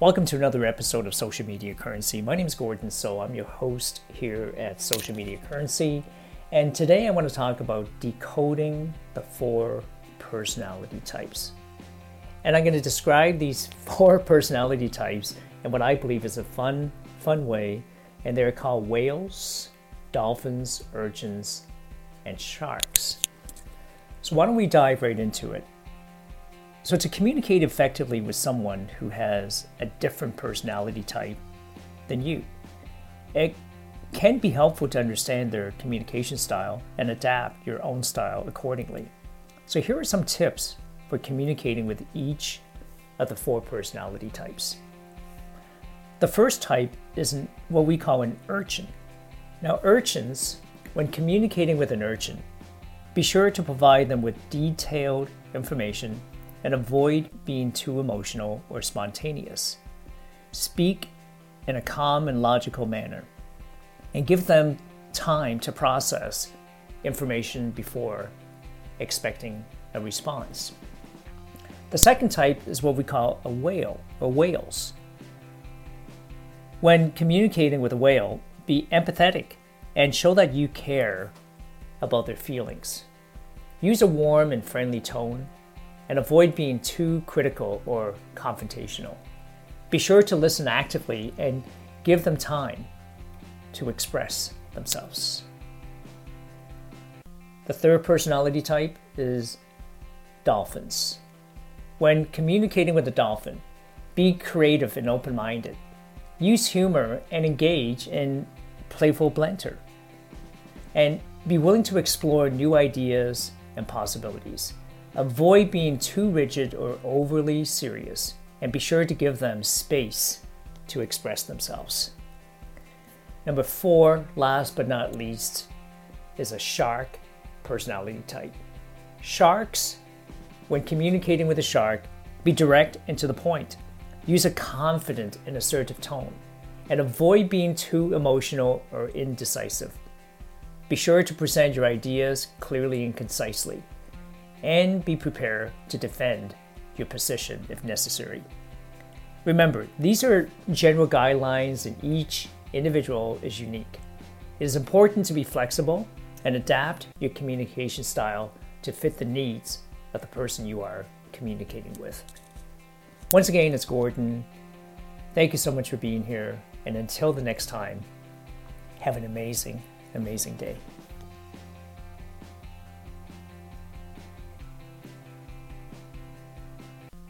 Welcome to another episode of Social Media Currency. My name is Gordon So. I'm your host here at Social Media Currency. And today I want to talk about decoding the four personality types. And I'm going to describe these four personality types in what I believe is a fun, fun way. And they're called whales, dolphins, urchins, and sharks. So why don't we dive right into it? So, to communicate effectively with someone who has a different personality type than you, it can be helpful to understand their communication style and adapt your own style accordingly. So, here are some tips for communicating with each of the four personality types. The first type is what we call an urchin. Now, urchins, when communicating with an urchin, be sure to provide them with detailed information and avoid being too emotional or spontaneous. Speak in a calm and logical manner and give them time to process information before expecting a response. The second type is what we call a whale or whales. When communicating with a whale, be empathetic and show that you care about their feelings. Use a warm and friendly tone and avoid being too critical or confrontational. Be sure to listen actively and give them time to express themselves. The third personality type is dolphins. When communicating with a dolphin, be creative and open minded. Use humor and engage in playful banter. And be willing to explore new ideas and possibilities. Avoid being too rigid or overly serious, and be sure to give them space to express themselves. Number four, last but not least, is a shark personality type. Sharks, when communicating with a shark, be direct and to the point. Use a confident and assertive tone, and avoid being too emotional or indecisive. Be sure to present your ideas clearly and concisely, and be prepared to defend your position if necessary. Remember, these are general guidelines and each individual is unique. It is important to be flexible and adapt your communication style to fit the needs of the person you are communicating with. Once again, it's Gordon. Thank you so much for being here, and until the next time, have an amazing amazing day.